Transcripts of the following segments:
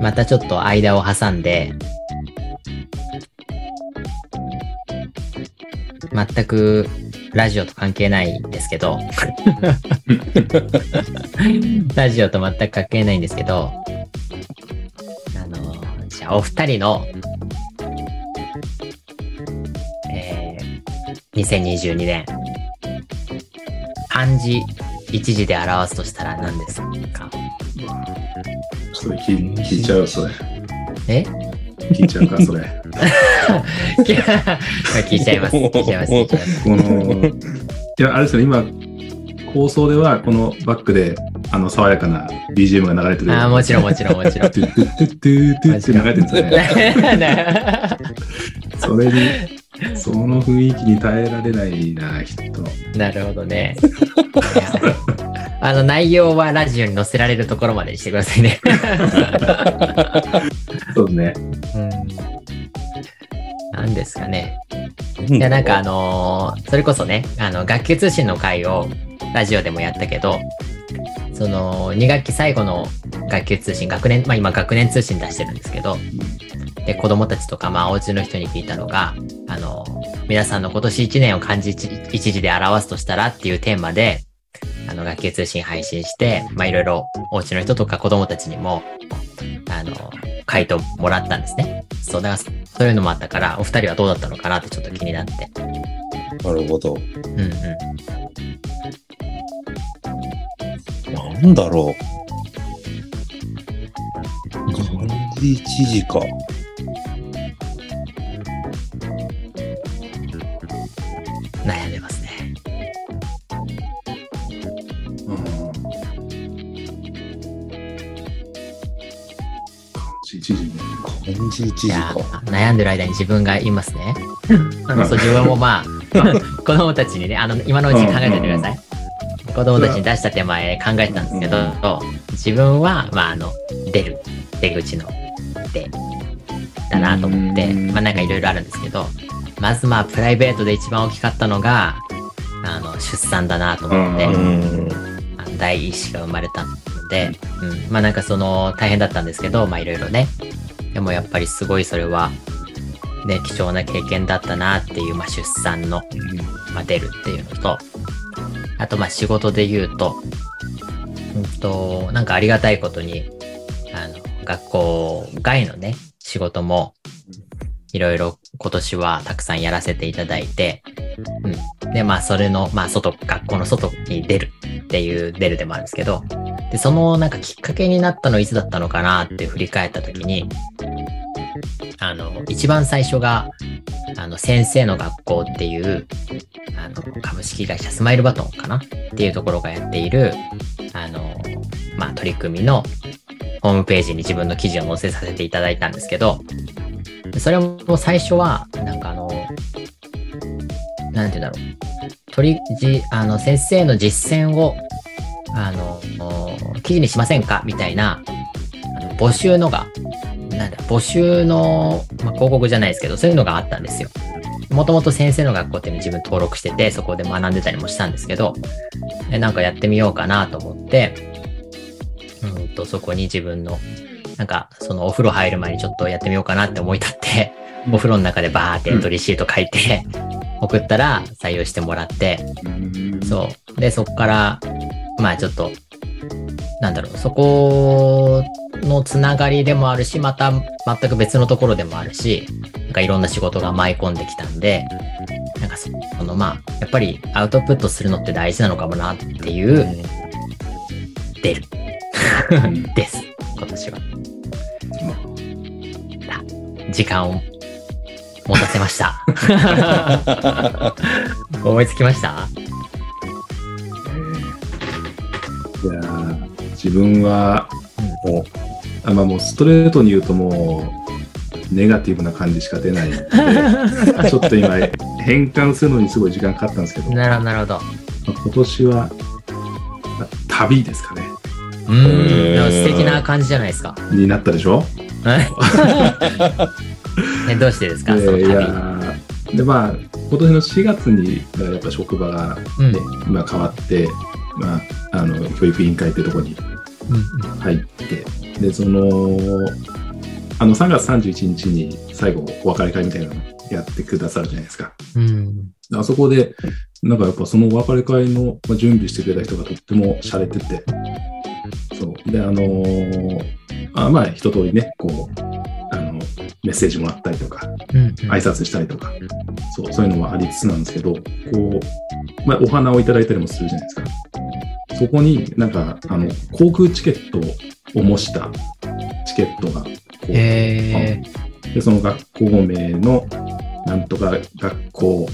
またちょっと間を挟んで、全くラジオと関係ないんですけど、ラジオと全く関係ないんですけど、あの、じゃあお二人の、えー、2022年、漢字一字で表すとしたら何ですか？それ聞聞いちゃう、それ。え？聞いちゃうか、それ。聞いちゃいます。聞いちゃいます。この、いや、あれですよ、今、放送では、このバックで、あの、爽やかな BGM が流れてる。あーもちろんもちろんもちろん。トゥトゥトゥトゥって流れてるんですよね。それに、その雰囲気に耐えられないな、きっと。なるほどね。あの内容はラジオに載せられるところまでにしてくださいね。そうね。うん。なんですかね。いや、なんかあのーそれこそね、あの、学級通信の会をラジオでもやったけど、その、2学期最後の学級通信、学年、まあ今学年通信出してるんですけど、で、子供たちとか、まあお家の人に聞いたのが、あの、皆さんの今年1年を漢字一一字で表すとしたらっていうテーマで、あの、学級通信配信して、まあいろいろお家の人とか子供たちにも、あの、回答もらったんですね。そう、だからそういうのもあったから、お二人はどうだったのかなってちょっと気になって。なるほど。うんうん。なんだろう。漢字一字か。漢字一いや字か。悩んでる間に自分が言いますね。あのそう自分もまあ、子供たちにね、あの、今のうちに考えておいてください。子供たちに出した手前考えてたんですけど、自分は、まあ、あの、出る、出口の出だなと思って、うんまあなんかいろいろあるんですけど、まずまあ、プライベートで一番大きかったのが、あの、出産だなと思って、ううん。あの第一子が生まれたので、うん、まあなんかその大変だったんですけど、まあいろいろね。でもやっぱりすごいそれは、ね、貴重な経験だったなっていう、まあ出産の、まあ出るっていうのと、あとまあ仕事で言うと、うんと、なんかありがたいことに、あの、学校外のね、仕事も、いろいろ今年はたくさんやらせていただいて、うん。で、まあそれの、まあ外、学校の外に出るっていう出るでもあるんですけど、で、そのなんかきっかけになったのいつだったのかなって振り返ったときに、あの、一番最初が、あの、先生の学校っていう、あの、株式会社スマイルバトンかなっていうところがやっている、あの、まあ、取り組みのホームページに自分の記事を載せさせていただいたんですけど、それも最初は、なんかあの、なんて言うんだろう。取り、じ、あの、先生の実践を、あの、記事にしませんか？みたいな、あの募集のが、なんだ、募集の、まあ、広告じゃないですけど、そういうのがあったんですよ。もともと先生の学校っていうの自分登録してて、そこで学んでたりもしたんですけど、なんかやってみようかなと思って、うんと、そこに自分の、なんか、そのお風呂入る前にちょっとやってみようかなって思い立って、お風呂の中でバーってエントリーシート書いて、送ったら採用してもらって、うんそう。で、そこから、まあちょっと、なんだろう、そこのつながりでもあるし、また全く別のところでもあるし、なんかいろんな仕事が舞い込んできたんで、なんかそそのまあ、やっぱりアウトプットするのって大事なのかもなっていう、出る。うんです。今年は。あ時間を持たせました。思いつきました？いやー自分は、おあまあ、もうストレートに言うともう、ネガティブな感じしか出ないんで、ちょっと今、変換するのにすごい時間かかったんですけど、まなるほど、なるほど。あ今年は、あ旅ですかね。うーん。素敵な感じじゃないですか。になったでしょ？えどうしてですか、でいその旅。やーで、まあ、今年の4月に、やっぱ職場が、うんねまあ、変わって、まあ、あの、教育委員会ってとこにうん入って、で、その、あの、3月31日に最後、お別れ会みたいなのやってくださるじゃないですか。うん。あそこで、なんかやっぱそのお別れ会のまあ準備してくれた人がとっても洒落てて。で、あのーあまあ、一通りね、こう、あの、メッセージもらったりとか、うん。挨拶したりとか、そう、そういうのもありつつなんですけど、こう、まあ、お花をいただいたりもするじゃないですか。そこになんか、あの、航空チケットを模したチケットが、こう、へで、その学校名の、なんとか学校、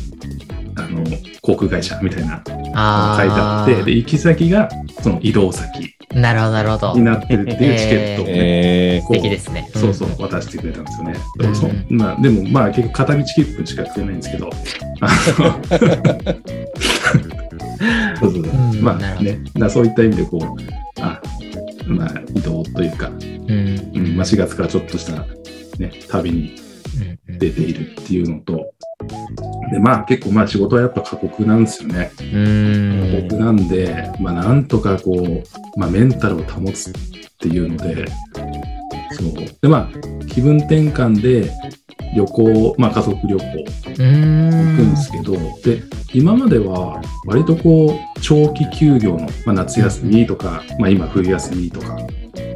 あの、航空会社みたいな書いてあって、で、行き先が、その移動先あ。なるほど、なるほど。に。なってるっていうチケットをね、え素こう敵ですね。そうそう、渡してくれたんですよね。うん。でもそう。まあ、でも、まあ、結局、片道切符しかくれないんですけど、そうそうそう。うんまあね、だからそういった意味で、こう、あ、まあ、移動というか、うん。うんまあ、4月からちょっとした、ね、旅に出ているっていうのと、で、まあ、結構、まあ、仕事はやっぱ過酷なんですよね。うん。過酷なんで、まあ、なんとかこう、まあ、メンタルを保つっていうので、そう。で、まあ、気分転換で旅行、まあ、家族旅行う行くんですけど、で、今までは割とこう、長期休業の、まあ、夏休みとか、まあ、今冬休みとか、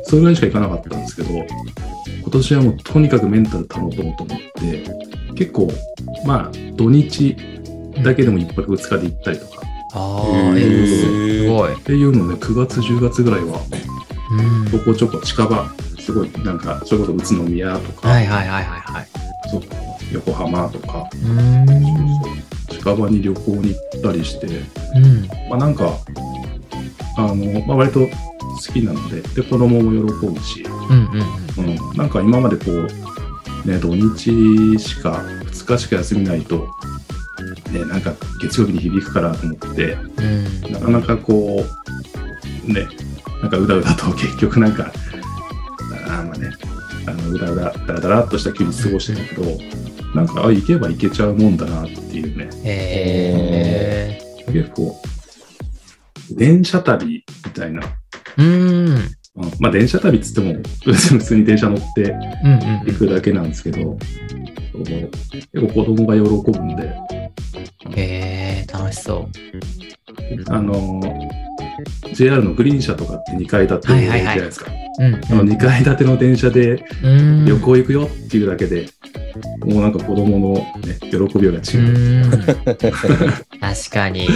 それぐらいしか行かなかったんですけど、今年はもうとにかくメンタル保とうと思って、結構、まあ、土日だけでも1泊2日で行ったりとか、ああ、えへーすごい。っていうのね、9月、10月ぐらいは、うんちょこちょこ近場、すごい、なんか、それこそ宇都宮とか、はいはいはいはいはい。そう横浜とか、うーん。近場に旅行に行ったりして、うん。まあなんか、あの、まあ割と好きなので、で、子供も喜ぶし、うんうんうん、なんか今までこう、ね、土日しか、2日しか休みないと、ね、なんか月曜日に響くからと思って、うん。うん。なかなかこう、ね、なんかうだうだと結局なんか、あーまあね、あのうだうだ、だらだらっとした休日過ごしてたけど、なんか、あ、行けば行けちゃうもんだなっていうね、え結構、電車旅みたいな、ー。うん。うん。まあ電車旅っつっても、普通に電車乗ってうんうん行くだけなんですけど、そう。結構子供が喜ぶんで、へえー、楽しそあの、JR のグリーン車とかって2階建てじゃないですか。う。うん。あの2階建ての電車でうん。旅行行くよっていうだけで、もうなんか子供の、ね、喜びようが違う。うん。確かに。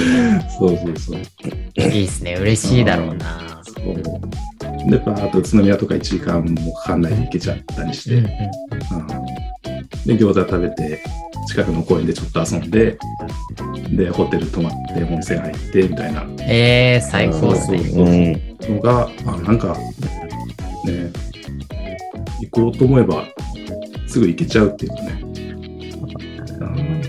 そうそうそう。いいですね。嬉しいだろうな。そうで、バーッと宇都宮とか1時間もかかんないで行けちゃったりして、うんうん。うんで、餃子食べて、近くの公園でちょっと遊んで、で、ホテル泊まって、温泉入って、みたいなえー、最高ですね。うん。のが、あなんか、ね、行こうと思えば、すぐ行けちゃうっていうかね。うん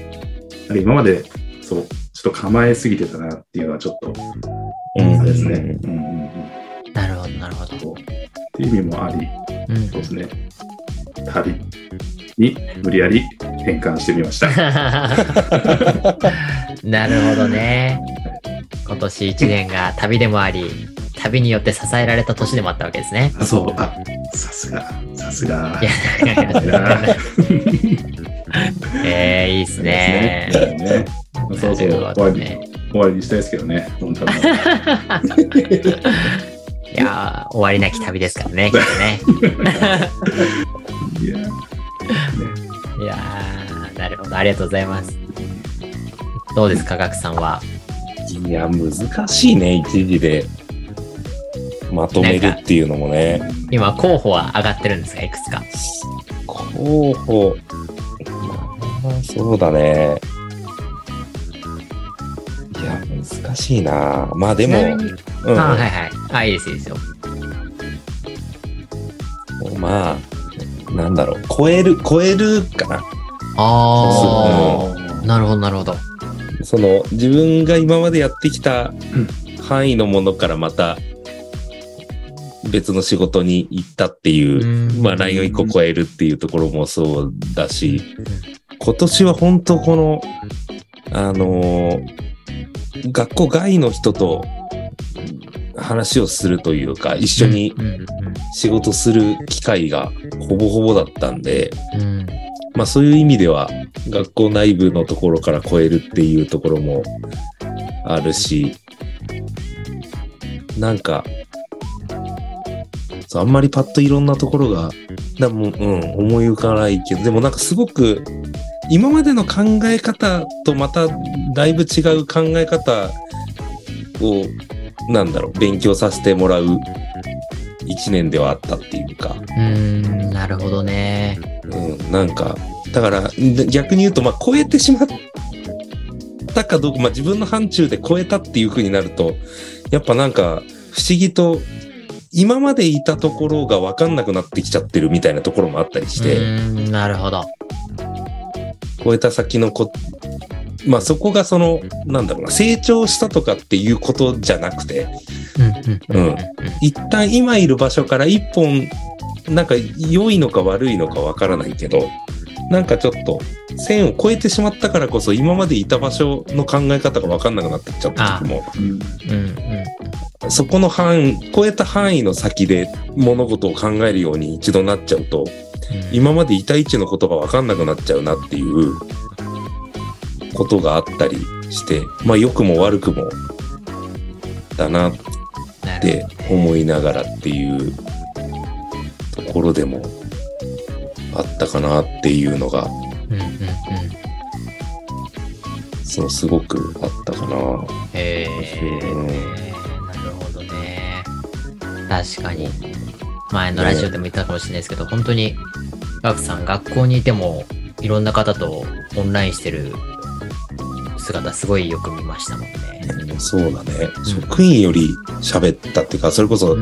なんか今まで、そう、ちょっと構えすぎてたなっていうのはちょっと、ですね。うんうんうんなるほど、なるほど。っていう意味もあり、うんそうですね。旅に無理やり変換してみました。なるほどね。今年1年が旅でもあり、旅によって支えられた年でもあったわけですね。あ、そう、あ、さすが、さすが。いやいやいやいやえー、いいですね。ねそうそう、終わり。終わりにしたいですけどね、本当に。いやー終わりなき旅ですからね、きっとね。いや、なるほど、ありがとうございます。どうですか、ガクさんは？いや、難しいね、一時で。まとめるっていうのもね。今、候補は上がってるんですか、いくつか？候補。まあ、そうだね。いや、難しいな。まあでも、うん、あーはいはい。あ、いいです、いいですよ。まあ、なんだろう、超える、超えるかな。あー、なるほど、なるほど。その、自分が今までやってきた範囲のものからまた、別の仕事に行ったっていう、うん。まあ、ラインを一個超えるっていうところもそうだし、今年は本当この、あのー学校外の人と話をするというか、一緒に仕事する機会がほぼほぼだったんで、うん。まあそういう意味では学校内部のところから超えるっていうところもあるし、なんか、そうあんまりパッといろんなところが、だもう、うん、思い浮かないけど、でもなんかすごく、今までの考え方とまただいぶ違う考え方を、なんだろう、勉強させてもらう一年ではあったっていうか、うーん、なるほどね。うん、なんか、だからで逆に言うと、まあ、超えてしまったかどうか、まあ、自分の範疇で超えたっていう風になると、やっぱなんか、不思議と、今までいたところが分かんなくなってきちゃってるみたいなところもあったりしうて、なるほど。超えた先のこ、まあそこがその、なんだろうな、成長したとかっていうことじゃなくて、うん、うん、うん。一旦今いる場所から一本、なんか良いのか悪いのかわからないけど、なんかちょっと線を越えてしまったからこそ今までいた場所の考え方がわかんなくなってきちゃった時も、うんうん、うん。そこの範囲、超えた範囲の先で物事を考えるように一度なっちゃうと、今までいた位置のことがわかんなくなっちゃうなっていうことがあったりして、まあ良くも悪くもだなって思いながらっていうところでもあったかなっていうのが、うん、うん、うん。そう、すごくあったかな。へえうんなるほどね。確かに。前のラジオでも言ったかもしれないですけど、本当に、ガクさん、学校にいても、いろんな方とオンラインしてる姿、すごいよく見ましたもんね。そうだね。職員より喋ったっていうか、それこそ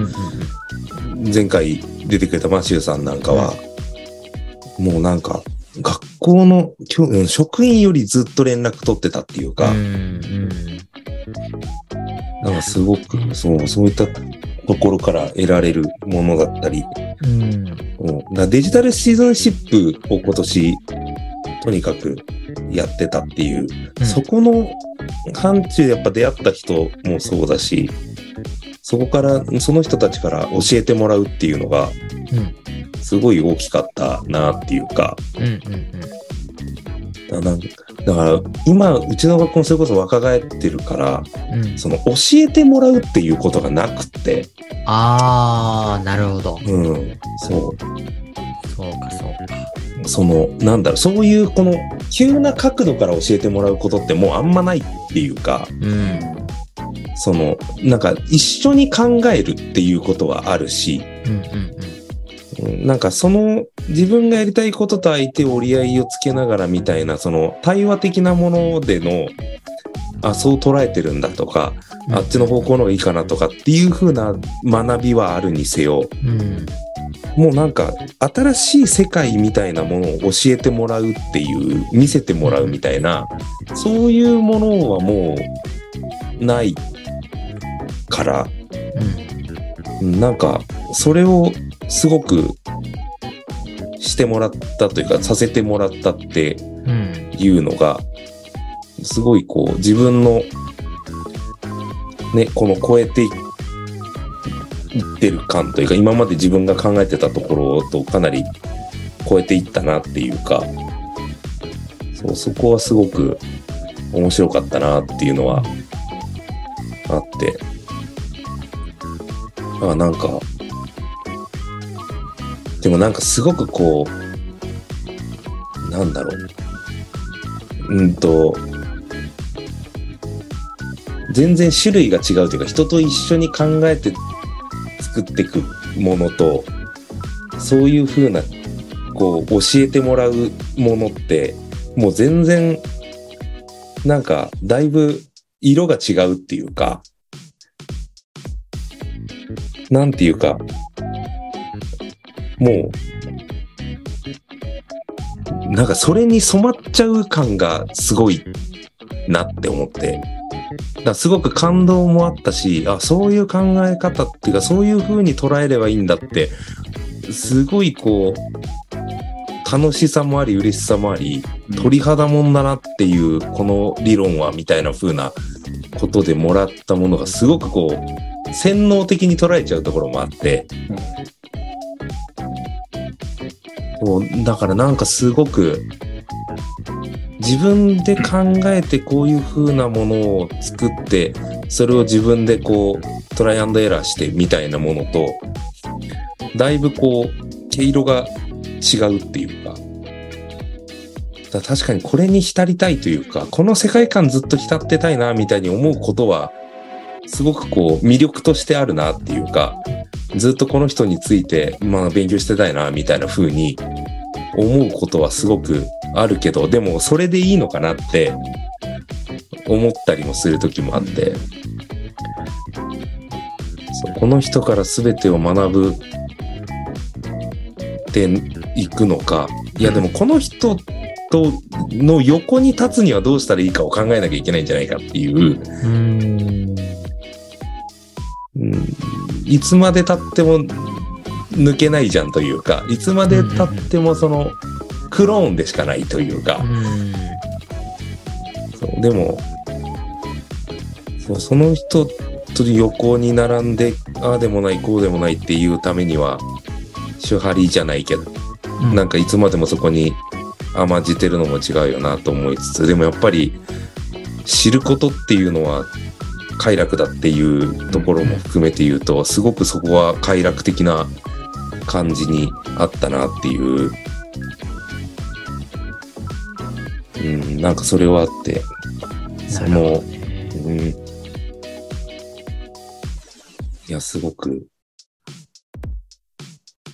前回出てくれたマシューさんなんかは、もうなんか、学校の職員よりずっと連絡取ってたっていうか、うんなんかすごく、そう、そういったところから得られるものだったり、うん。だデジタルシーズンシップを今年、とにかくやってたっていう、そこの範疇でやっぱ出会った人もそうだし、そこから、その人たちから教えてもらうっていうのが、うん。すごい大きかったなっていうか、うん。うん。だなんだから今、うちの学校もそれこそ若返ってるから、うん。うん。その教えてもらうっていうことがなくって、あー、なるほど。うん、そう。そうか、そうか。その、なんだろう、そういうこの急な角度から教えてもらうことってもうあんまないっていうか、うん。その、なんか一緒に考えるっていうことはあるし、うん。なんかその自分がやりたいことと相手折り合いをつけながらみたいな、その対話的なものでの、あ、そう捉えてるんだとか、うん。あっちの方向の方がいいかなとかっていう風な学びはあるにせよ、うん。もうなんか新しい世界みたいなものを教えてもらうっていう、見せてもらうみたいな、そういうものはもうないから、うん。なんかそれをすごくしてもらったというか、させてもらったってうん。いうのが、すごいこう自分のね、この超えていってる感というか、今まで自分が考えてたところとかなり超えていったなっていうか、そう、そこはすごく面白かったなっていうのはあって、あ、なんか、でもなんかすごくこう、なんだろう。うんと、全然種類が違うというか、人と一緒に考えて作っていくものと、そういう風な、こう、教えてもらうものって、もう全然、なんか、だいぶ色が違うっていうか、なんていうか、もう、なんかそれに染まっちゃう感がすごいなって思って。だすごく感動もあったし、あ、そういう考え方っていうか、そういう風に捉えればいいんだって、すごいこう、楽しさもあり、嬉しさもあり、鳥肌もんだなっていう、この理論は、みたいな風なことでもらったものが、すごくこう、洗脳的に捉えちゃうところもあって、そうだからなんかすごく、自分で考えてこういう風なものを作って、それを自分でこう、トライアンドエラーしてみたいなものと、だいぶこう、毛色が違うっていうか、だか確かにこれに浸りたいというか、この世界観ずっと浸ってたいな、みたいに思うことは、すごくこう、魅力としてあるなっていうか、ずっとこの人について、まあ勉強してたいな、みたいな風に思うことはすごくあるけど、でもそれでいいのかなって思ったりもする時もあって、そこの人から全てを学ぶっていくのか、いやでもこの人との横に立つにはどうしたらいいかを考えなきゃいけないんじゃないかっていう、うん。いつまで経っても抜けないじゃんというか、いつまで経ってもそのクローンでしかないというか、うん。そうでもそう、その人と横に並んで、ああでもない、こうでもないっていうためには、手張りじゃないけど、なんかいつまでもそこに甘じてるのも違うよなと思いつつ、でもやっぱり知ることっていうのは快楽だっていうところも含めて言うと、すごくそこは快楽的な感じにあったなっていう、うん、なんかそれはあって、その、うん。いや、すごく。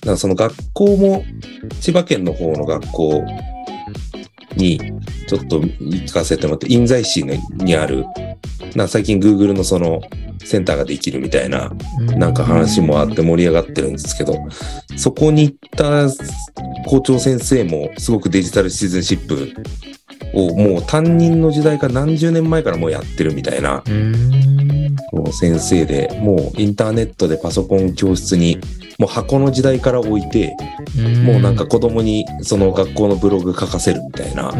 だからその学校も、千葉県の方の学校に、ちょっと行かせてもらって、印西市にある、な最近 Google のそのセンターができるみたいな、なんか話もあって盛り上がってるんですけど、そこに行った校長先生もすごくデジタルシティズンシップをもう担任の時代から何十年前からもうやってるみたいなうん。もう先生で、もうインターネットでパソコン教室にもう箱の時代から置いて、もうなんか、子供にその学校のブログ書かせるみたいな。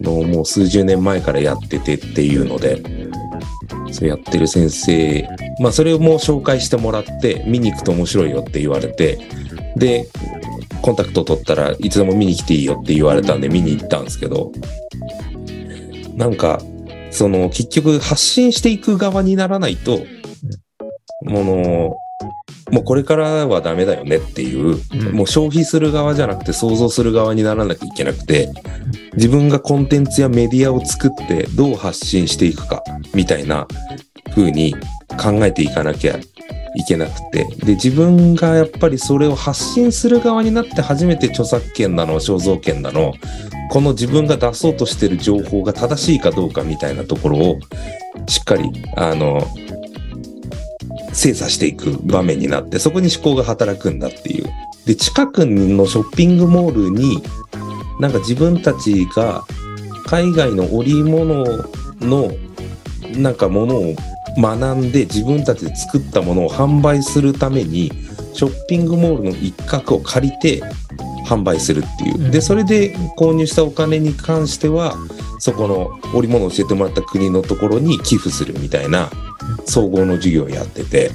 のをもう数十年前からやっててっていうので、それやってる先生、まあそれをもう紹介してもらって、見に行くと面白いよって言われて、で、コンタクト取ったらいつでも見に来ていいよって言われたんで見に行ったんですけど、なんか、その結局発信していく側にならないと、もの、もうこれからはダメだよねっていう、うん。もう消費する側じゃなくて想像する側にならなきゃいけなくて、自分がコンテンツやメディアを作ってどう発信していくかみたいな風に考えていかなきゃいけなくて、で、自分がやっぱりそれを発信する側になって初めて著作権なの、肖像権なの、この自分が出そうとしてる情報が正しいかどうかみたいなところをしっかり、あの、精査していく場面になって、そこに思考が働くんだっていう。で、近くのショッピングモールに、なんか自分たちが海外の織物のなんかものを学んで自分たちで作ったものを販売するためにショッピングモールの一角を借りて販売するっていう。うんで、それで購入したお金に関しては、そこの織物を教えてもらった国のところに寄付するみたいな総合の授業やってて、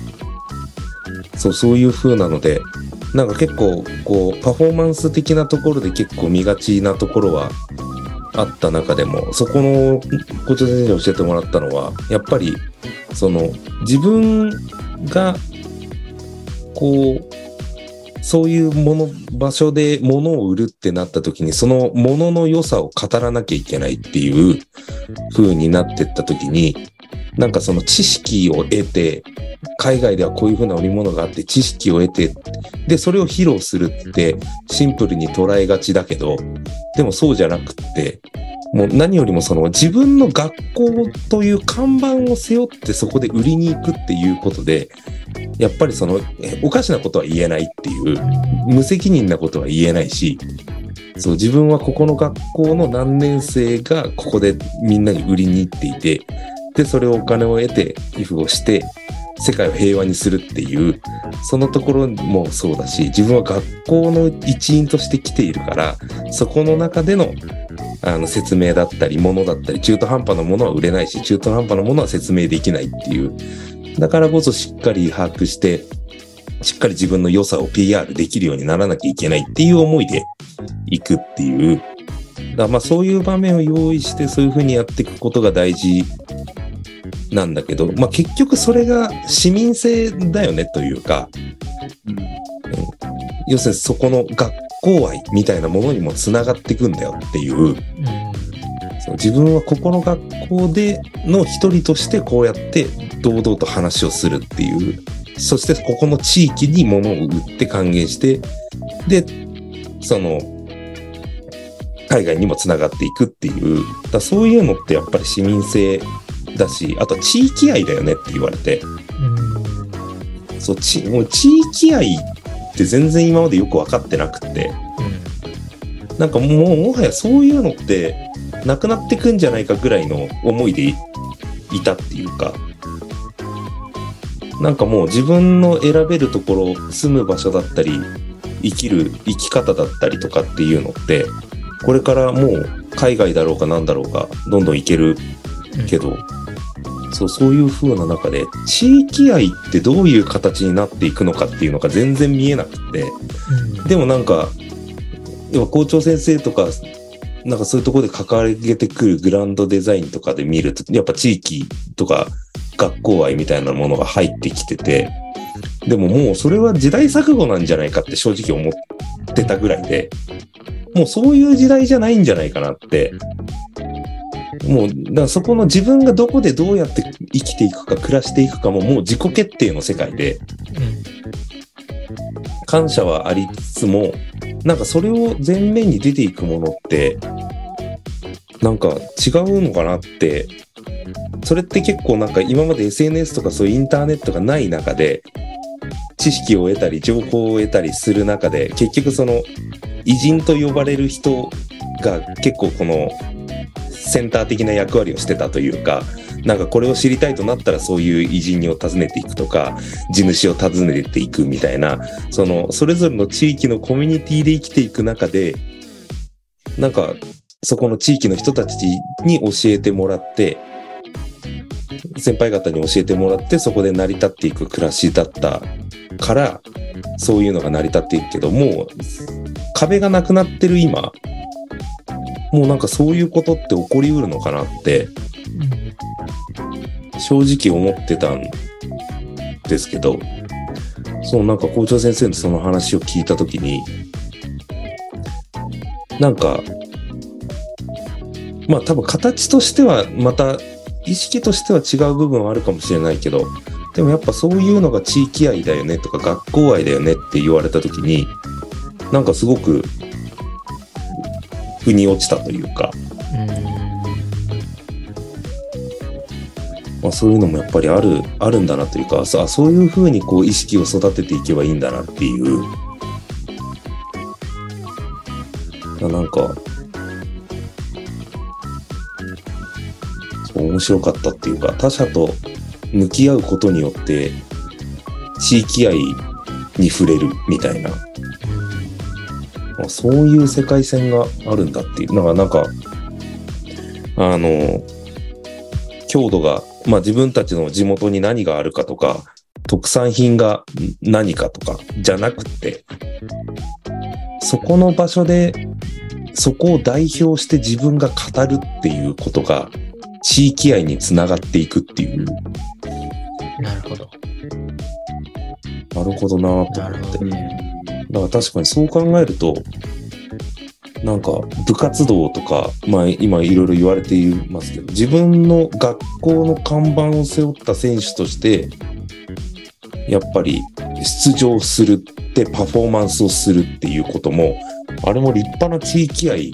そう、そういう風なので、なんか結構、こう、パフォーマンス的なところで結構見がちなところはあった中でも、そこの校長先生に教えてもらったのは、やっぱり、その、自分が、こう、そういうもの、場所で物を売るってなった時に、その物の良さを語らなきゃいけないっていう風になってった時に、なんかその知識を得て、海外ではこういう風な織物があって知識を得て、で、それを披露するってシンプルに捉えがちだけど、でもそうじゃなくって、もう何よりもその自分の学校という看板を背負ってそこで売りに行くっていうことで、やっぱりそのおかしなことは言えないっていう、無責任なことは言えないし、そう、自分はここの学校の何年生がここでみんなに売りに行っていて、で、それをお金を得て寄付をして、世界を平和にするっていう、そのところもそうだし、自分は学校の一員として来ているから、そこの中でのあの説明だったり、ものだったり、中途半端なものは売れないし、中途半端なものは説明できないっていう。だからこそしっかり把握して、しっかり自分の良さを PR できるようにならなきゃいけないっていう思いでいくっていう、だまあそういう場面を用意してそういうふうにやっていくことが大事なんだけど、まあ結局それが市民性だよねというか、要するにそこの学校愛みたいなものにもつながっていくんだよっていう、うん。その自分はここの学校での一人としてこうやって堂々と話をするっていう、そしてここの地域に物を売って還元して、で、その、海外にもつながっていくっていう、だそういうのってやっぱり市民性だし、あと地域愛だよねって言われて、そう、ちもう地域愛って全然今までよく分かってなくって、なんかもうもはやそういうのってなくなってくんじゃないかぐらいの思いでいたっていうか、なんかもう自分の選べるところ、住む場所だったり、生きる生き方だったりとかっていうのって、これからもう海外だろうかなんだろうか、どんどん行けるうんけど、そう、そういう風な中で、地域愛ってどういう形になっていくのかっていうのが全然見えなくて、うん。でもなんか、要は校長先生とか、なんかそういうところで掲げてくるグランドデザインとかで見ると、やっぱ地域とか学校愛みたいなものが入ってきてて、でももうそれは時代錯誤なんじゃないかって正直思ってたぐらいで、もうそういう時代じゃないんじゃないかなって、もう、だからそこの自分がどこでどうやって生きていくか暮らしていくかももう自己決定の世界で、感謝はありつつも、なんかそれを前面に出ていくものって、なんか違うのかなって、それって結構なんか今まで SNS とかそういうインターネットがない中で、知識を得たり情報を得たりする中で、結局その偉人と呼ばれる人が結構このセンター的な役割をしてたというか、なんかこれを知りたいとなったらそういう偉人を訪ねていくとか、地主を訪ねていくみたいな、その、それぞれの地域のコミュニティで生きていく中で、なんか、そこの地域の人たちに教えてもらって、先輩方に教えてもらって、そこで成り立っていく暮らしだったから、そういうのが成り立っていくけど、も、壁がなくなってる今、もうなんかそういうことって起こりうるのかなって、正直思ってたんですけど、そうなんか校長先生のその話を聞いたときに、なんか、まあ多分形としてはまた意識としては違う部分はあるかもしれないけど、でもやっぱそういうのが地域愛だよねとか学校愛だよねって言われたときに、なんかすごく腑に落ちたというか、まあ、そういうのもやっぱりある、あるんだなというか、そそういうふうにこう意識を育てていけばいいんだなっていう。あなんか、面白かったっていうか、他者と向き合うことによって、地域愛に触れるみたいな、あそういう世界線があるんだっていう。なんか、なんか、あの、郷土が、まあ自分たちの地元に何があるかとか、特産品が何かとか、じゃなくて、そこの場所で、そこを代表して自分が語るっていうことが、地域愛につながっていくっていう、なるほど。なるほどなぁと思ってなるほど。ね。だから確かにそう考えると、なんか部活動とか、まあ今いろいろ言われていますけど、自分の学校の看板を背負った選手として、やっぱり出場するってパフォーマンスをするっていうことも、あれも立派な地域愛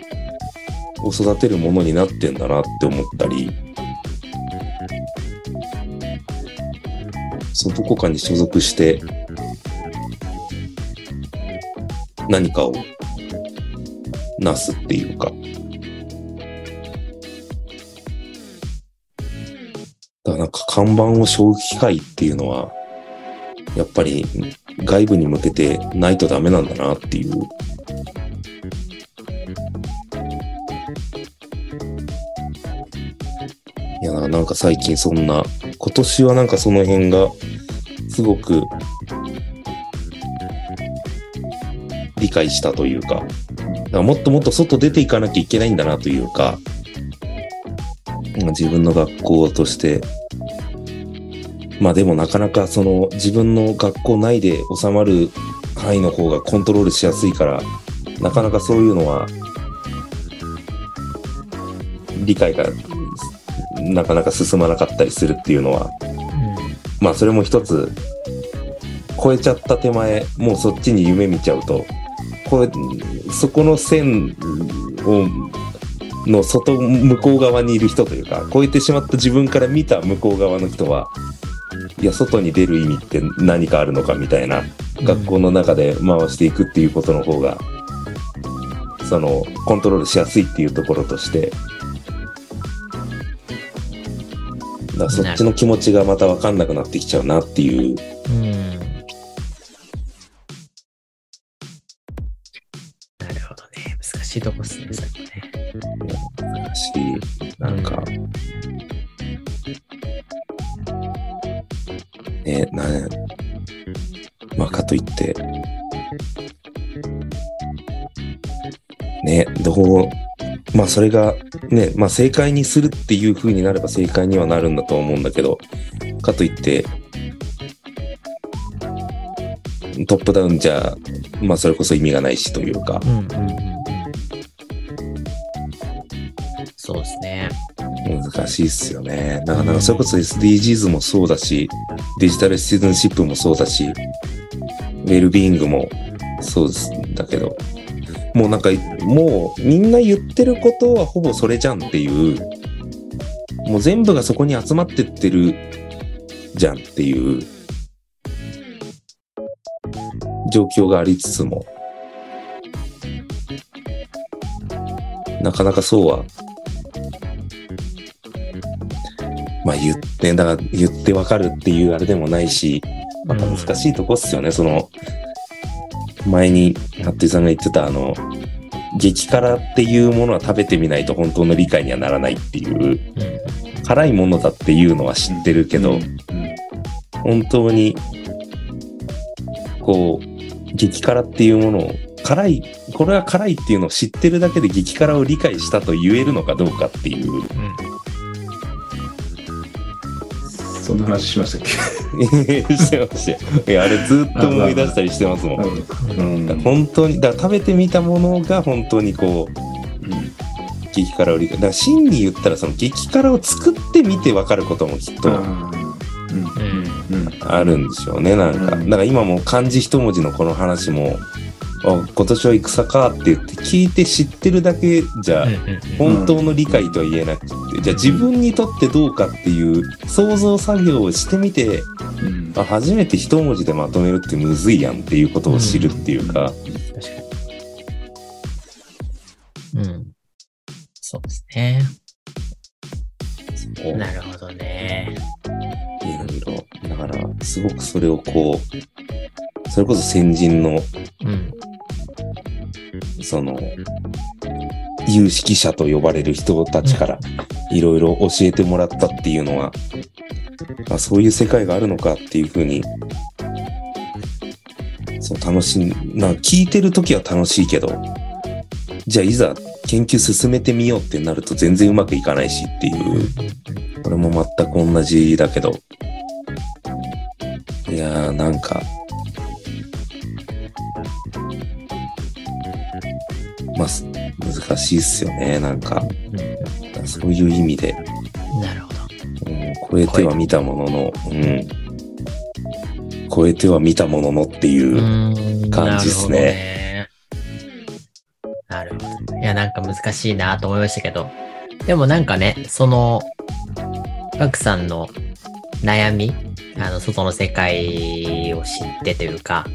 を育てるものになってんだなって思ったり、そう、どこかに所属して、何かをなすっていうか。だからなんか看板を背負う機会っていうのは、やっぱり外部に向けてないとダメなんだなっていう。いや、なんか最近そんな、今年はなんかその辺がすごく理解したというか、からもっともっと外出ていかなきゃいけないんだなというか、うん自分の学校として、まあでもなかなかその自分の学校内で収まる範囲の方がコントロールしやすいから、なかなかそういうのは、理解がなかなか進まなかったりするっていうのは、まあそれも一つ、超えちゃった手前、もうそっちに夢見ちゃうと、これ、そこの線を、の外、向こう側にいる人というか、超えてしまった自分から見た向こう側の人は、いや、外に出る意味って何かあるのかみたいな、学校の中で回していくっていうことの方が、その、コントロールしやすいっていうところとして、だそっちの気持ちがまた分かんなくなってきちゃうなっていううん。ね、どう、まあ、それが、ね、まあ、正解にするっていう風になれば正解にはなるんだと思うんだけど、かといって、トップダウンじゃ、まあ、それこそ意味がないしというか、うんうん。そうですね。難しいっすよね。だからなんかそれこそ SDGs もそうだし、デジタルシティズンシップもそうだし、ウェルビーイングもそうです。だけど、もうなんか、もうみんな言ってることはほぼそれじゃんっていう、もう全部がそこに集まってってるじゃんっていう。状況がありつつも、なかなかそうは。まあ言って、だから言ってわかるっていうあれでもないし、また難しいとこっすよね、その、前に、服部さんが言ってた、あの、激辛っていうものは食べてみないと本当の理解にはならないっていう、うん。辛いものだっていうのは知ってるけど、うん本当に、こう、激辛っていうものを、辛い、これは辛いっていうのを知ってるだけで激辛を理解したと言えるのかどうかっていう、うん。そんな話しましたっしてましたよ。いや、あれずっと思い出したりしてますもん。けうん、本当に、だから食べてみたものが本当にこう、うん激辛を理解。だから真に言ったらその激辛を作ってみて分かることもきっとうんうん。うんあるんでしょうね、なんか。うんだから今も漢字一文字のこの話も、あ今年は戦かって言って聞いて知ってるだけじゃ、本当の理解とは言えなくて、じゃあ自分にとってどうかっていう想像作業をしてみて、うんあ初めて一文字でまとめるってむずいやんっていうことを知るっていうか、確かに。うん。そうですね。なるほどね。いろいろ。だから、すごくそれをこう、それこそ先人の、うん。その、有識者と呼ばれる人たちからいろいろ教えてもらったっていうのは、あそういう世界があるのかっていうふうに、そう楽しい、な聞いてるときは楽しいけど、じゃあいざ研究進めてみようってなると全然うまくいかないしっていう、これも全く同じだけど、いやーなんか、まあ、す難しいっすよね、なんか。そういう意味で、なるほど。うん、超えては見たものの、うん。超えては見たもののっていう、感じっすねなるほどね。いや、なんか難しいなと思いましたけど、でもなんかね、その、ガクさんの悩み、あの、外の世界を知ってというか、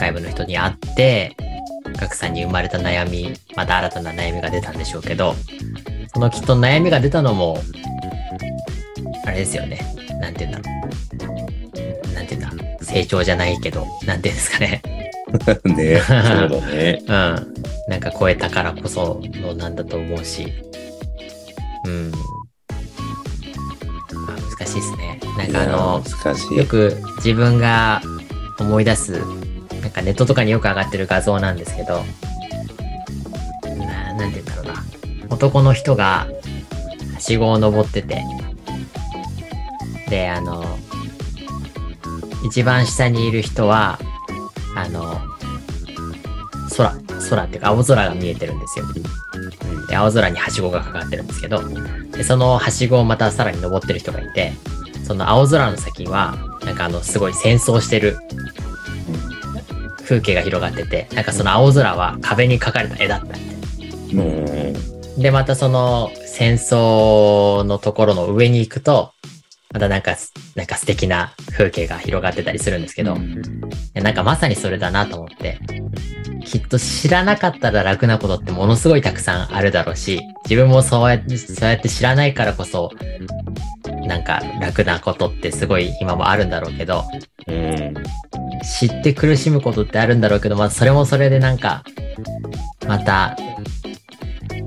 外部の人に会って、ガクさんに生まれた悩み、また新たな悩みが出たんでしょうけど、そのきっと悩みが出たのも、あれですよね。なんて言うんだろう。なんて言うんだ成長じゃないけど、なんて言うんですかね。ね、そうだね。うん。なんか超えたからこそのなんだと思うし。うん。あ難しいですね。なんかあの。よく自分が思い出す、なんかネットとかによく上がってる画像なんですけど、何て言うんだろうな男の人が、はしごを登ってて、で、あの、一番下にいる人は、あの、空、空っていうか青空が見えてるんですよ。で、青空にはしごがかかってるんですけど、で、そのはしごをまたさらに登ってる人がいて、その青空の先は、なんかあの、すごい戦争してる風景が広がってて、なんかその青空は壁に描かれた絵だったみたいな。うん。で、またその戦争のところの上に行くと、またなんか、なんか素敵な風景が広がってたりするんですけど、いやなんかまさにそれだなと思って、きっと知らなかったら楽なことってものすごいたくさんあるだろうし、自分もそうやって、そうやって知らないからこそ、なんか楽なことってすごい今もあるんだろうけど、うん。知って苦しむことってあるんだろうけど、まあそれもそれでなんか、また、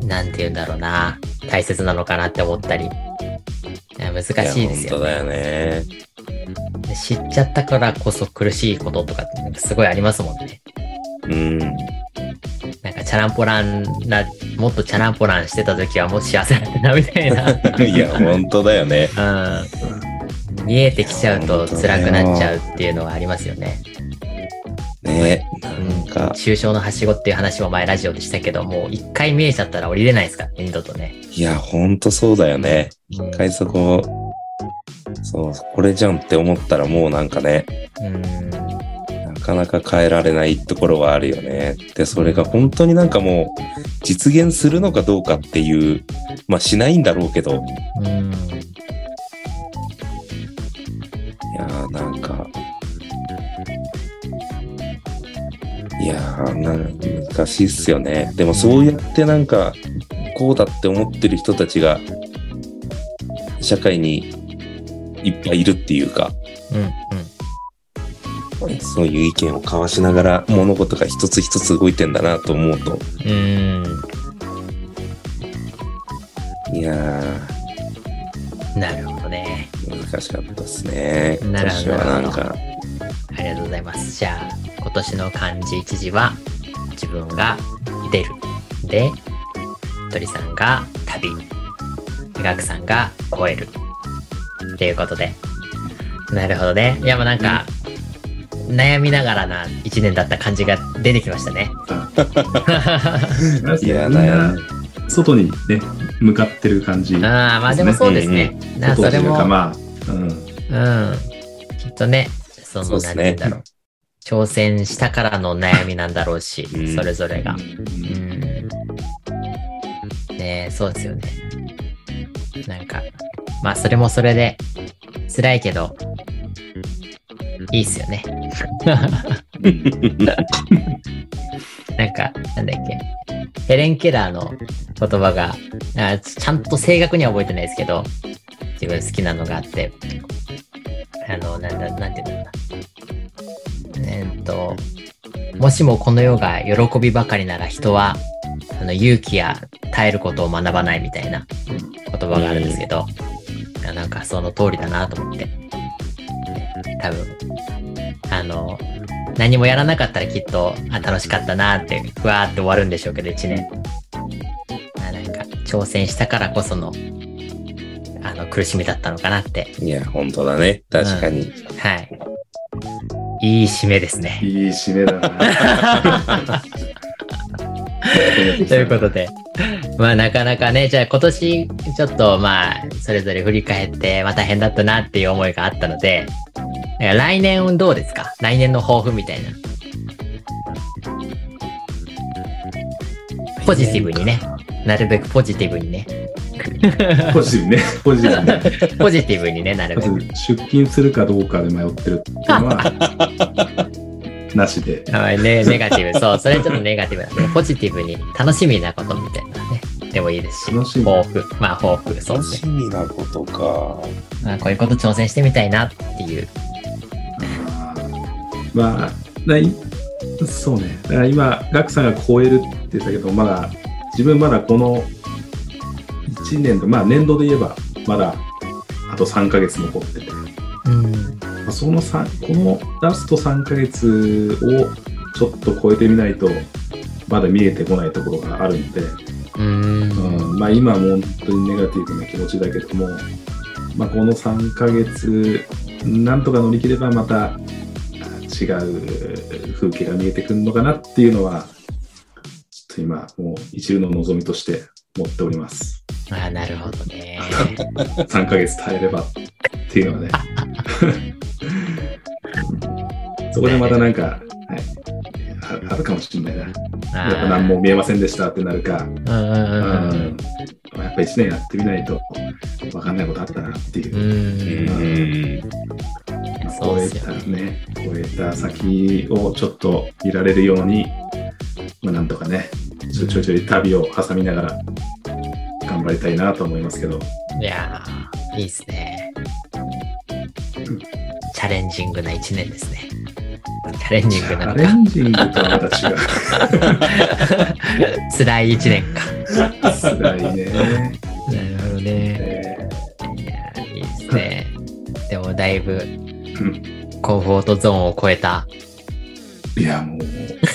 なんて言うんだろうな、大切なのかなって思ったり、難しいですよね。本当だよね。で知っちゃったからこそ苦しいこととかってすごいありますもんね。うん。なんかチャランポランな、もっとチャランポランしてた時はもう幸せだったなみたいな。いや、本当だよね。うん。見えてきちゃうと辛くなっちゃうっていうのはありますよね。ね。うなんか、抽象のはしごっていう話も前ラジオでしたけど、もう一回見えちゃったら降りれないですからね、二度とね。いや、本当そうだよね。うん一回そこ、そう、これじゃんって思ったらもうなんかね、うん。なかなか変えられないところはあるよね。で、それが本当になんかもう、実現するのかどうかっていう、まあしないんだろうけど、うん。いやーなんか、いやーな難しいっすよね。でもそうやってなんか、こうだって思ってる人たちが、社会にいっぱいいるっていうか、うん。そういう意見を交わしながら物事が一つ一つ動いてんだなと思うと、うん。うん。いやなるほどね。ー、難しかったですね。今なるほど年はなんか、ありがとうございます。じゃあ、今年の漢字一字は、自分が出る。で、鳥さんが旅。ガクさんが超える。っていうことで。なるほどね。いや、もうなんか、悩みながらな一年だった感じが出てきましたね。いやみんな悩外にね、向かってる感じ。ああ、まあでもそうですね。なそれも、まあ、うん。うん。きっとね、その、そうですねなんて言うんだろう。挑戦したからの悩みなんだろうし、うんそれぞれが。ううんん。ねえそうですよね。なんか、まあそれもそれで、辛いけど、いいっすよね。なんか、なんだっけ。ヘレン・ケラーの言葉が、あちゃんと正確には覚えてないですけど、自分好きなのがあって、あの、なんだ、なんていうんだろうな。えーっと、もしもこの世が喜びばかりなら人は、あの、勇気や耐えることを学ばないみたいな言葉があるんですけど、あなんかその通りだなと思って。多分、あの、何もやらなかったらきっと、あ、楽しかったなって、ふわーって終わるんでしょうけど、一年。あなんか、挑戦したからこその、あの、苦しみだったのかなって。いや、本当だね。確かに。はい。いい締めですね。いい締めだな。ということで、まあなかなかね、じゃあ今年ちょっとまあそれぞれ振り返って、まあ大変だったなっていう思いがあったので、来年どうですか？来年の抱負みたいな。ポジティブにね。なるべくポジティブにね。ポジティブね。ポジティブね。ポジティブにね、なるまべく。ず出勤するかどうかで迷ってるっていうのは、なしで。あね、ネガティブ。そう、それちょっとネガティブなんで、ポジティブに楽しみなことみたいなね。でもいいですし。楽しみ抱負。まあ抱負。そう楽ですね。しみなことか。まあこういうこと挑戦してみたいなっていう。まあ、そうね。だから今、ガクさんが超えるって言ったけど、まだ、自分まだこの1年度、まあ年度で言えば、まだあと3ヶ月残ってて、うん。まあその3、このラスト3ヶ月をちょっと超えてみないと、まだ見えてこないところがあるんで、うん。うんうん、まあ今はもう本当にネガティブな気持ちだけども、まあこの3ヶ月、なんとか乗り切ればまた違う風景が見えてくるのかなっていうのは、ちょっと今もう一流の望みとして持っております。ああ、なるほどね。3ヶ月耐えればっていうのはね。そこでまたなんか、はい、ああるかもしれないな。やっぱ何も見えませんでしたってなるか、やっぱ1年やってみないと分かんないことあったなっていうそうですよね超えた先をちょっと見られるように、まあ、なんとかね、ちょちょいちょい旅を挟みながら頑張りたいなと思いますけど、いやー、いいですね。チャレンジングな一年ですね。チャレンジンチグなのャレンジングとはまた違う。か。辛い一年か。辛いね。なるほどね。えいやー、いいですね。でもだいぶーコンフォートゾーンを超えた。いや、もう、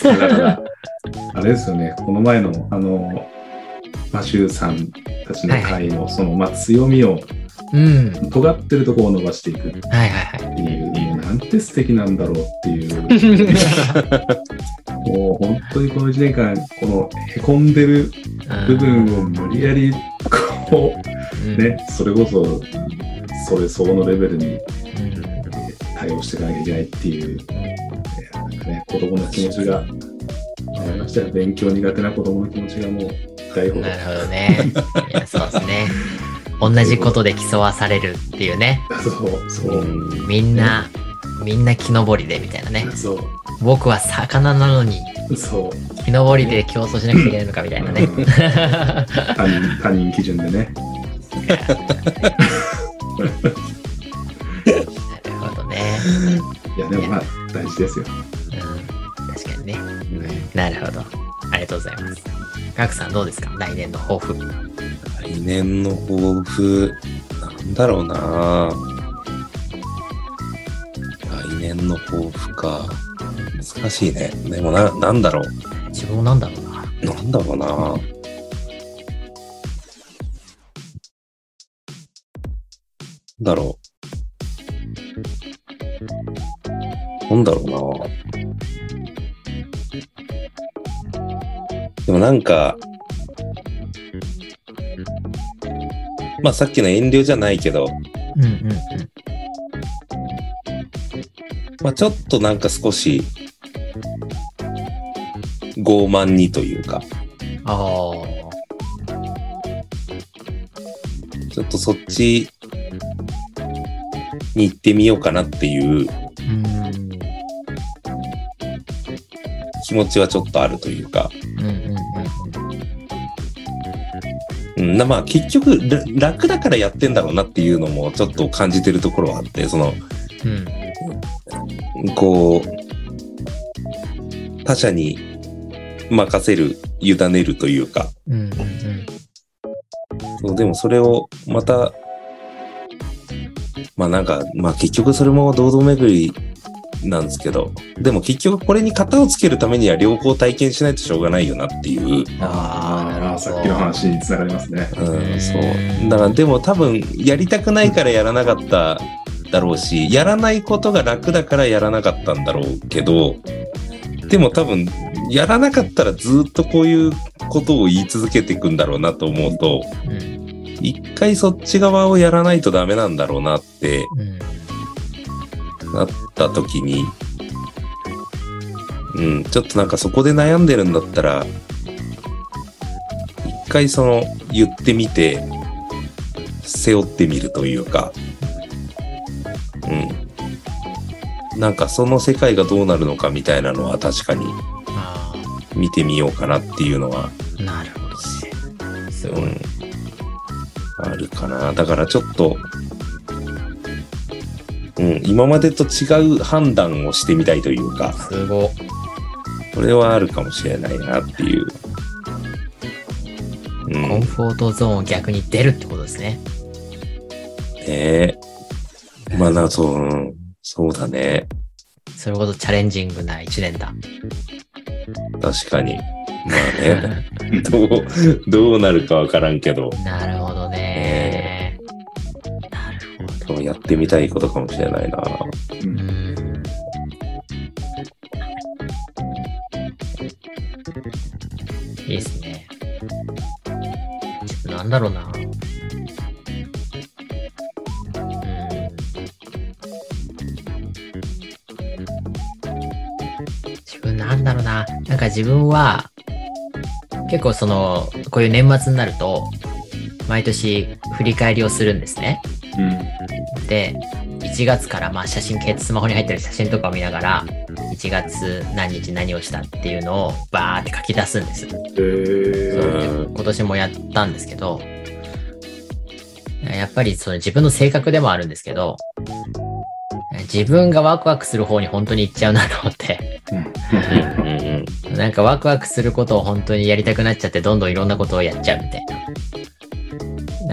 だから、あれですよね、この前の、あの、マシューさんたちの会の、その、まあ、強みを、うん。尖ってるところを伸ばしていくってはいはいはい。いう、なんて素敵なんだろうっていう、もう本当にこの1年間、このへこんでる部分を無理やり、こうんう、ね、それこそ、それ相応のレベルにうん対応していかなきゃいけないっていう、なんかね、子供の気持ちが、ましたよ。勉強苦手な子供の気持ちがもう大な。るほどね。いや、そうですね。同じことで競わされるっていうね。そう、そうう、んみんな、みんな木登りでみたいなね。そう、僕は魚なのにそう。木登りで競争しなくちゃいけないのかみたいなね。うん 他人、他人基準でね。ですよ。うん、確かにね。なるほど。ありがとうございます。ガクさんどうですか？来年の抱負。来年の抱負、なんだろうな来年の抱負か。難しいね。でもな、なんだろう。自分もなんだろうな。なんだろうなだろう。なんだろうなでもなんか、まあさっきの遠慮じゃないけど、うんうんうん。まあちょっとなんか少し、傲慢にというか、ああ。ちょっとそっちに行ってみようかなっていう気持ちはちょっとあるというか、うんうんうんまあ結局ら楽だからやってんだろうなっていうのもちょっと感じてるところはあって、その、うん。こう、他者に任せる、委ねるというか、うんうんうん。そうでもそれをまた、まあなんか、まあ結局それも堂々巡りなんですけど、でも結局これに型をつけるためには両方体験しないとしょうがないよなっていう。ああ、なるほど。さっきの話につながりますね。うん、うんそう。だからでも多分やりたくないからやらなかっただろうし、やらないことが楽だからやらなかったんだろうけど、でも多分やらなかったらずっとこういうことを言い続けていくんだろうなと思うと、うん。一回そっち側をやらないとダメなんだろうなってうん。なった時に、うん、ちょっとなんかそこで悩んでるんだったら、一回その言ってみて、背負ってみるというか、うん。なんかその世界がどうなるのかみたいなのは確かにあ見てみようかなっていうのは、あ、なるほどね。うん、あるかな。だからちょっと、うん、今までと違う判断をしてみたいというか、すご。それはあるかもしれないなっていう。うん。コンねフォートゾーンを逆に出るってことですね。え。まあな、そう、うん、そうだね。それほどチャレンジングな一年だ。確かに。まあね、どう、どうなるかわからんけど、なるほどね。なるほど。やってみたいことかもしれないな。うん。いいっすね。なんだろうな。うん。自分なんだろうな。なんか自分は、結構その、こういう年末になると、毎年振り返りをするんですね。うんで、1月からまあ写真、スマホに入ってる写真とかを見ながら、1月何日何をしたっていうのをバーって書き出すんです。ーうん今年もやったんですけど、やっぱりその自分の性格でもあるんですけど、自分がワクワクする方に本当に行っちゃうなと思って、なんかワクワクすることを本当にやりたくなっちゃって、どんどんいろんなことをやっちゃうみたいな。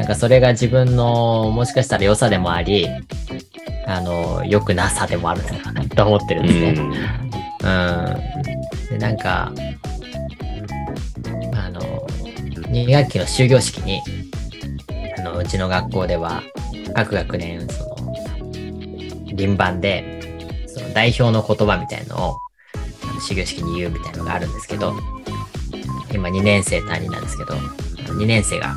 なんかそれが自分のもしかしたら良さでもあり、あの、良くなさでもあるんだろうなと思ってるんうですね。ん。うん。で、なんか、あの、2学期の終業式に、あの、うちの学校では、各学年、その、輪番で、その代表の言葉みたいのを、あの終業式に言うみたいなのがあるんですけど、今2年生担任なんですけど、2年生が、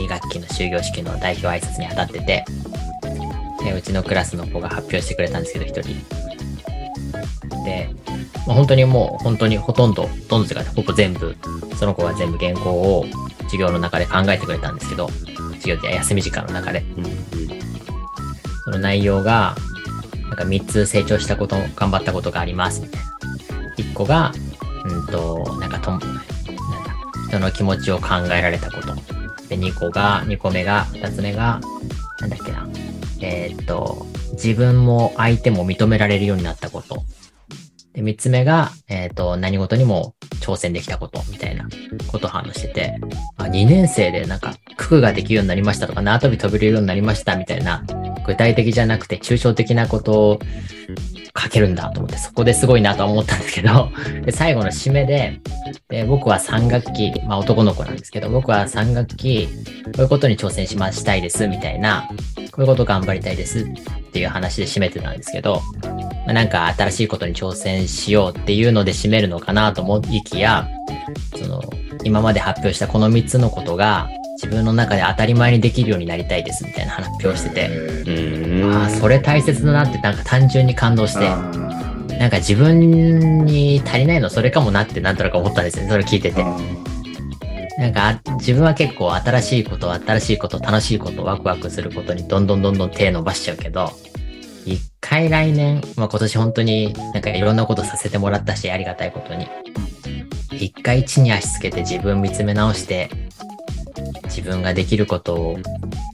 2学期の終業式の代表挨拶に当たってて、でうちのクラスの子が発表してくれたんですけど、一人。で、まあ、本当にもう、本当にほとんど、ほとんどというか、ほぼ全部、その子が全部原稿を授業の中で考えてくれたんですけど、授業で休み時間の中で。その内容が、なんか3つ成長したこと、頑張ったことがあります、みたいな。1個が、うんと、なんかとも、なんだ、人の気持ちを考えられたこと。で、2個が、2個目が、2つ目が、なんだっけな。えーっと、自分も相手も認められるようになったこと。で、3つ目が、えーっと、何事にも挑戦できたこと、みたいなことを話してて、あ、2年生でなんか、九九ができるようになりましたとか、縄跳び飛べるようになりました、みたいな、具体的じゃなくて抽象的なことを書けるんだと思って、そこですごいなとは思ったんですけど、で、最後の締めで、で僕は3学期、まあ男の子なんですけど、僕は3学期、こういうことに挑戦しましたいです、みたいな、こういうこと頑張りたいですっていう話で締めてたんですけど、まあ、なんか新しいことに挑戦しようっていうので締めるのかなと思いきや、その、今まで発表したこの3つのことが、自分の中で当たり前にできるようになりたいですみたいな発表をしてて、えうーん。ああ、それ大切だなってなんか単純に感動して、なんか自分に足りないのそれかもなってなんとなく思ったんですよね。それ聞いてて。あなんかあ自分は結構新しいこと、新しいこと、楽しいこと、ワクワクすることにどんどんどんどん手伸ばしちゃうけど、一回来年、まあ今年本当になんかいろんなことさせてもらったし、ありがたいことに。一回地に足つけて自分見つめ直して、自分ができることを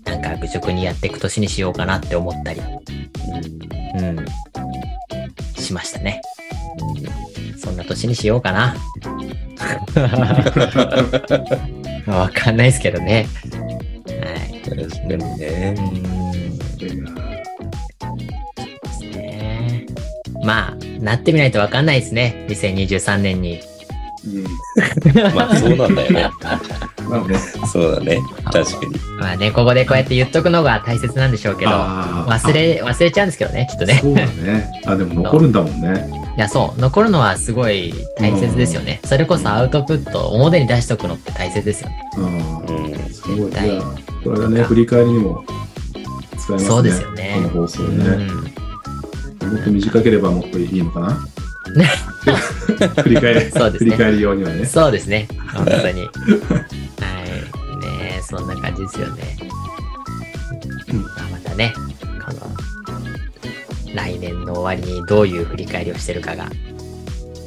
なんか愚直にやっていく年にしようかなって思ったり、うん、しましたね。そんな年にしようかな。ま あわかんないですけどね。はい。でもね。まあ、なってみないとわかんないですね。2023年に。うんまあそうなんだよね。まあねそうだね。確かに。まあね、ここでこうやって言っとくのが大切なんでしょうけど、忘れ、忘れちゃうんですけどね、きっとね。そうだね。あ、でも残るんだもんね。いや、そう、残るのはすごい大切ですよね。それこそアウトプット、表に出しとくのって大切ですよね。うんごい。これがね、振り返りにも使えますね。そうですよねこの放送うね。ん。もっと短ければもっといいのかな？ね 振り返り、そうですね振り返り用にはね。そうですね。本当に。そんな感じですよね。うんまたね、この、来年の終わりにどういう振り返りをしてるかが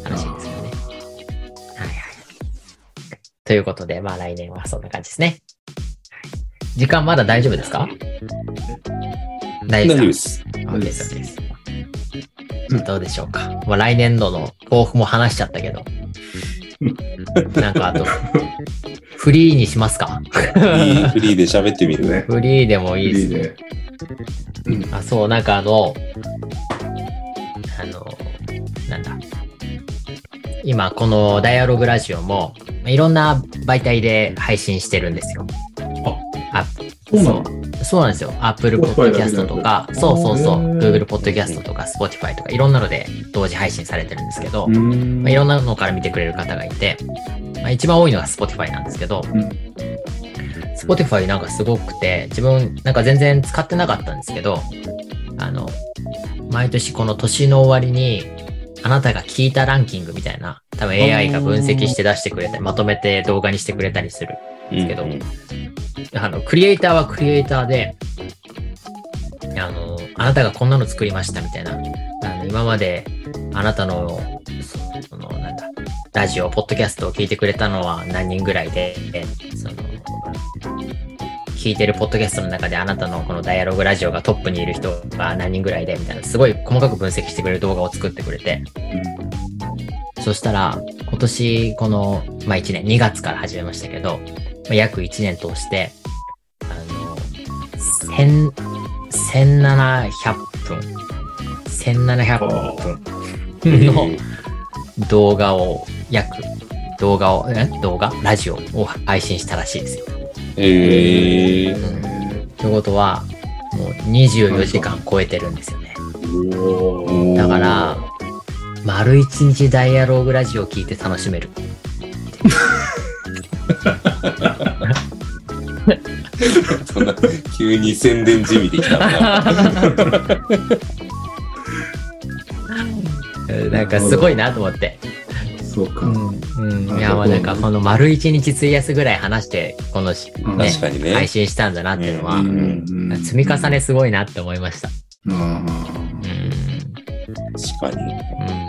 楽しみですよね。はいはい。ということで、まあ来年はそんな感じですね。はい時間まだ大丈夫ですか？大大丈夫でですです。です。どうでしょうか。まあ、来年度の抱負も話しちゃったけど。なんかあと、フリーにしますか？いいフリーで喋ってみる。ね。フリーでもフいいですね。リーで。うんあ、そう、なんかあの、あの、なんだ。今このダイアログラジオもいろんな媒体で配信してるんですよ。あ、そう。なのそうなんですよ。Apple Podcast とか、そうそうそう、Google Podcast とか Spotify とかいろんなので同時配信されてるんですけど、まあ、いろんなのから見てくれる方がいて、まあ、一番多いのが Spotify なんですけど、うん。Spotify なんかすごくて、自分なんか全然使ってなかったんですけど、あの、毎年この年の終わりに、あなたが聞いたランキングみたいな、多分 AI が分析して出してくれたり、まとめて動画にしてくれたりする。ですけどあの、クリエイターはクリエイターで、あの、あなたがこんなの作りましたみたいな、あの今まであなたの、その、なんだ、ラジオ、ポッドキャストを聞いてくれたのは何人ぐらいで、その、聞いてるポッドキャストの中であなたのこのダイアログラジオがトップにいる人が何人ぐらいで、みたいな、すごい細かく分析してくれる動画を作ってくれて、そしたら、今年、この、まあ1年、2月から始めましたけど、約1年通して、あの、千、1700分、1700分の動画を、約、動画を、え？動画？ラジオを配信したらしいですよ。ええうん。ということは、もう24時間超えてるんですよね。だから、丸一日ダイアローグラジオを聞いて楽しめる。そんな、急に宣伝地味できたな。なんかすごいなと思って。そうか。うん。いや、もうなんかこの丸一日費やすぐらい話して、このし、うんね確かにね配信したんだなっていうのは、ううんん積み重ねすごいなって思いました。あうん。確かに。うん。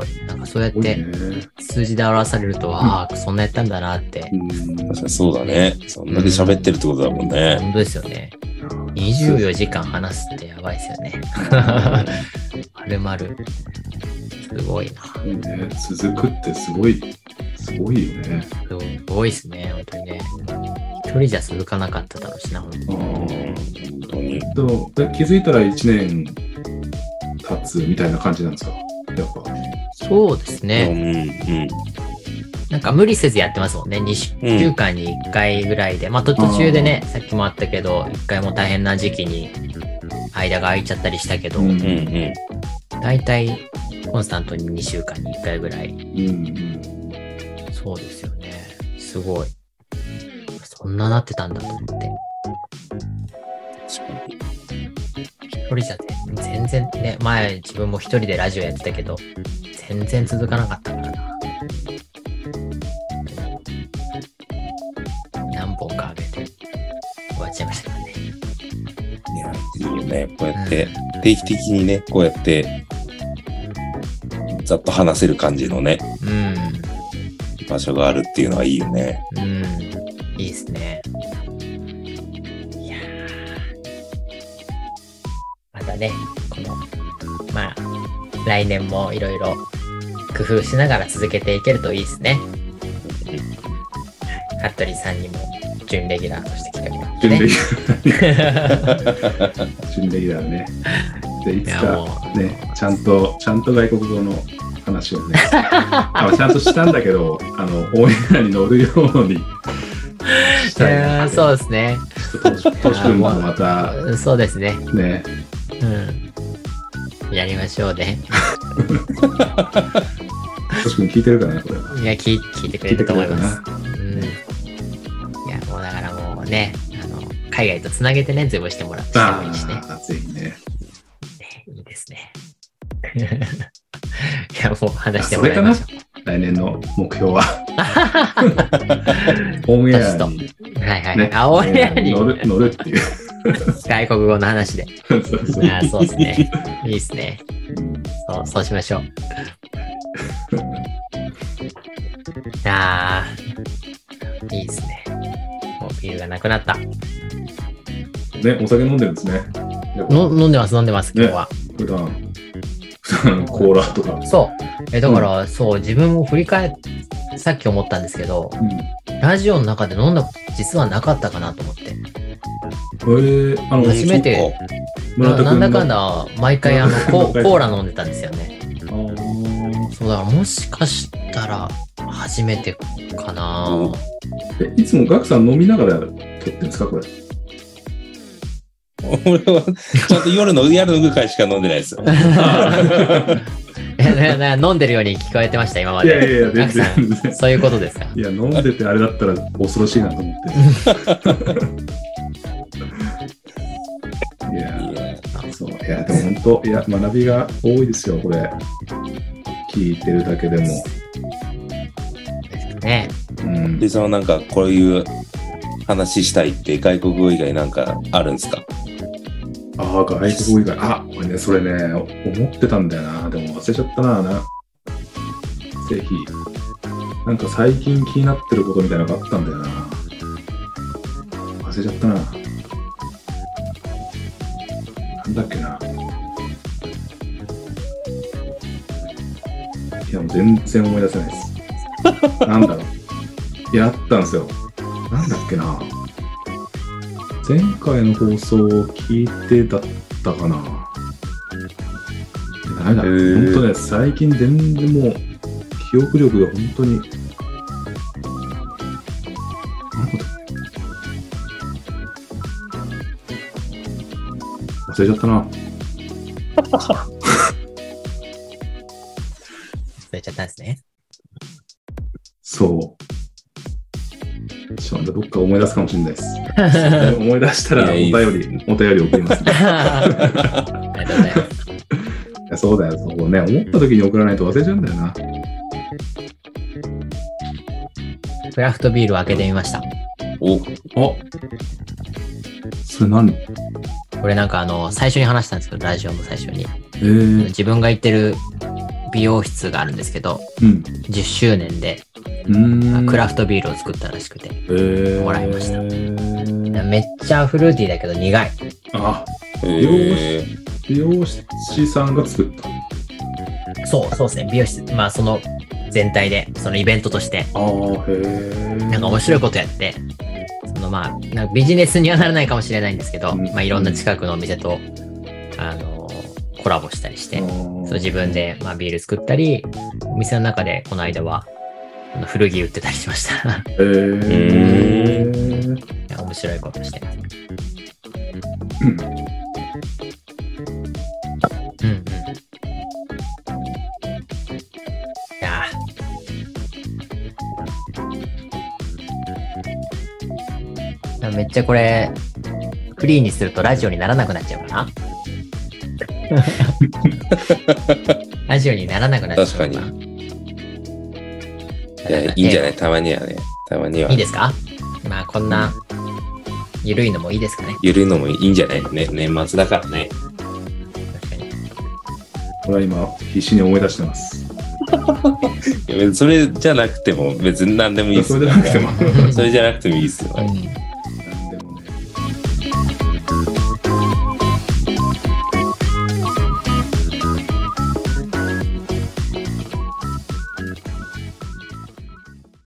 すごい。なんかそうやってね数字で表されると、ああ、そんなやったんだなって。うん確かにそうだね。そんだけ喋ってるってことだもんね。本当ですよね。24時間話すってやばいですよね。まるまる。すごいな。ね。続くってすごい、すごいよね。すごいですね、本当にね。一人じゃ続かなかっただろうしな、本当あに。でもで気づいたら1年経つみたいな感じなんですか？やっぱ。そうですうね。ん、うん。なんか無理せずやってますもんね。2週間に1回ぐらいで。まあ途途中でね、さっきもあったけど、1回も大変な時期に間が空いちゃったりしたけど、うんうん、うん。大体コンスタントに2週間に1回ぐらい。うんそうですよね。すごい。そんななってたんだと思って。確かに。一人じゃ全然ね、前自分も一人でラジオやってたけど、全然続かなかったからな。何本か上げて終わっちゃいましたからね。いや、いいよね。こうやって、定期的にね、こうやって、ざっと話せる感じのね、場所があるっていうのはいいよね。うん。うん。いいですね。たね、この、まあ、来年もいろいろ工夫しながら続けていけるといいですね。服部さんにも準レギュラーとして来てもらって準レね。ギュラー。準レギュラーね。で、いつかもね、ちゃんと、ちゃんと外国語の話をね、あちゃんとしたんだけど、あの、オンエアに乗るようにしたいなそうですね。とトシトシ君もまたうんそうですね。ね、うん。やりましょうね。トシ君聞いてるかな、これは。いや、聞い聞いてくれると思います。。うん。いや、もうだからもうね、あの、海外とつなげてね、ズームしてもらってもいいしね。ああ、ぜひね。ねいいですね。いや、もう話してもらいましょ来年の目標は。オンエアに、う。はいはい。ね、あ、オンエアに乗る乗るっていう。外国語の話で。そうそうあそうですね。いいですね。そう、そうしましょう。あー、いいですね。もうビールがなくなった。ね、お酒飲んでるんですね。飲んでます、飲んでます、今日は。普段、普段 コーラとか。そう。え、だから、そう、自分も振り返っ、さっき思ったんですけど、ラジオの中で飲んだこと実はなかったかなと思って。うん。えー、あの、初めてななんだかんだ、毎回あの コ、コーラ飲んでたんですよね。そうだ、もしかしたら初めてかな。うんえいつもガクさん飲みながら撮ってるんですかこれ？俺は、ちゃんと夜の、夜のぐらいしか飲んでないですよ。飲んでるように聞こえてました、今まで。いやいやいや、全然。全然そういうことですか？いや、飲んでてあれだったら恐ろしいなと思って。いやいやそう。いや、でも本当、いや、学びが多いですよ、これ。聞いてるだけでも。ね。うん。で、そのなんか、こういう話したいって外国語以外なんかあるんですか？ああ、外国語以外。あ、これね、それね、思ってたんだよな。でも忘れちゃったな。なぜひ。なんか最近気になってることみたいなのがあったんだよな。忘れちゃったな。なんだっけな。いや、もう全然思い出せないです。なんだろう。いや、あったんですよ。なんだっけな。前回の放送を聞いてだったかな。ダメだ。へー本当ね、最近全然もう、記憶力が本当に。忘れちゃったな。忘れちゃったんですね。そう。ちょっとどっか思い出すかもしれないです。思い出したらおい便り、お便り送ります、ね。ありがとうございます。そうだよ、そうね。思った時に送らないと忘れちゃうんだよな。クラフトビールを開けてみました。お、あそれ何？これなんかあの、最初に話したんですけど、ラジオの最初に。えー、自分が行ってる美容室があるんですけど、うん。10周年で。クラフトビールを作ったらしくて、えー、もらいましたた。めっちゃフルーティーだけど苦い。あ、え美容師さんが作った。そう、そうですね。美容室、まあその全体で、そのイベントとして、ああ、へえ。なんか面白いことやって、そのまあ、なんかビジネスにはならないかもしれないんですけど、うんまあいろんな近くのお店と、あの、コラボしたりして、そう自分で、まあ、ビール作ったり、お店の中でこの間は古着売ってたりしました。いへえ。や面白いことしてます。うんうんうん。いやーめっちゃこれ、フリーにするとラジオにならなくなっちゃうかな ラジオにならなくなっちゃう確かに。いや、いいんじゃない？たまにはね。たまには。いいですか？まあこんな、ゆるいのもいいですかね。ゆるいのもいいんじゃない？ね年末だからね。確かに。これは今、必死に思い出してます。いや別にそれじゃなくても別に何でもいいですよそれじゃなくても。それじゃなくてもいいですよ。うん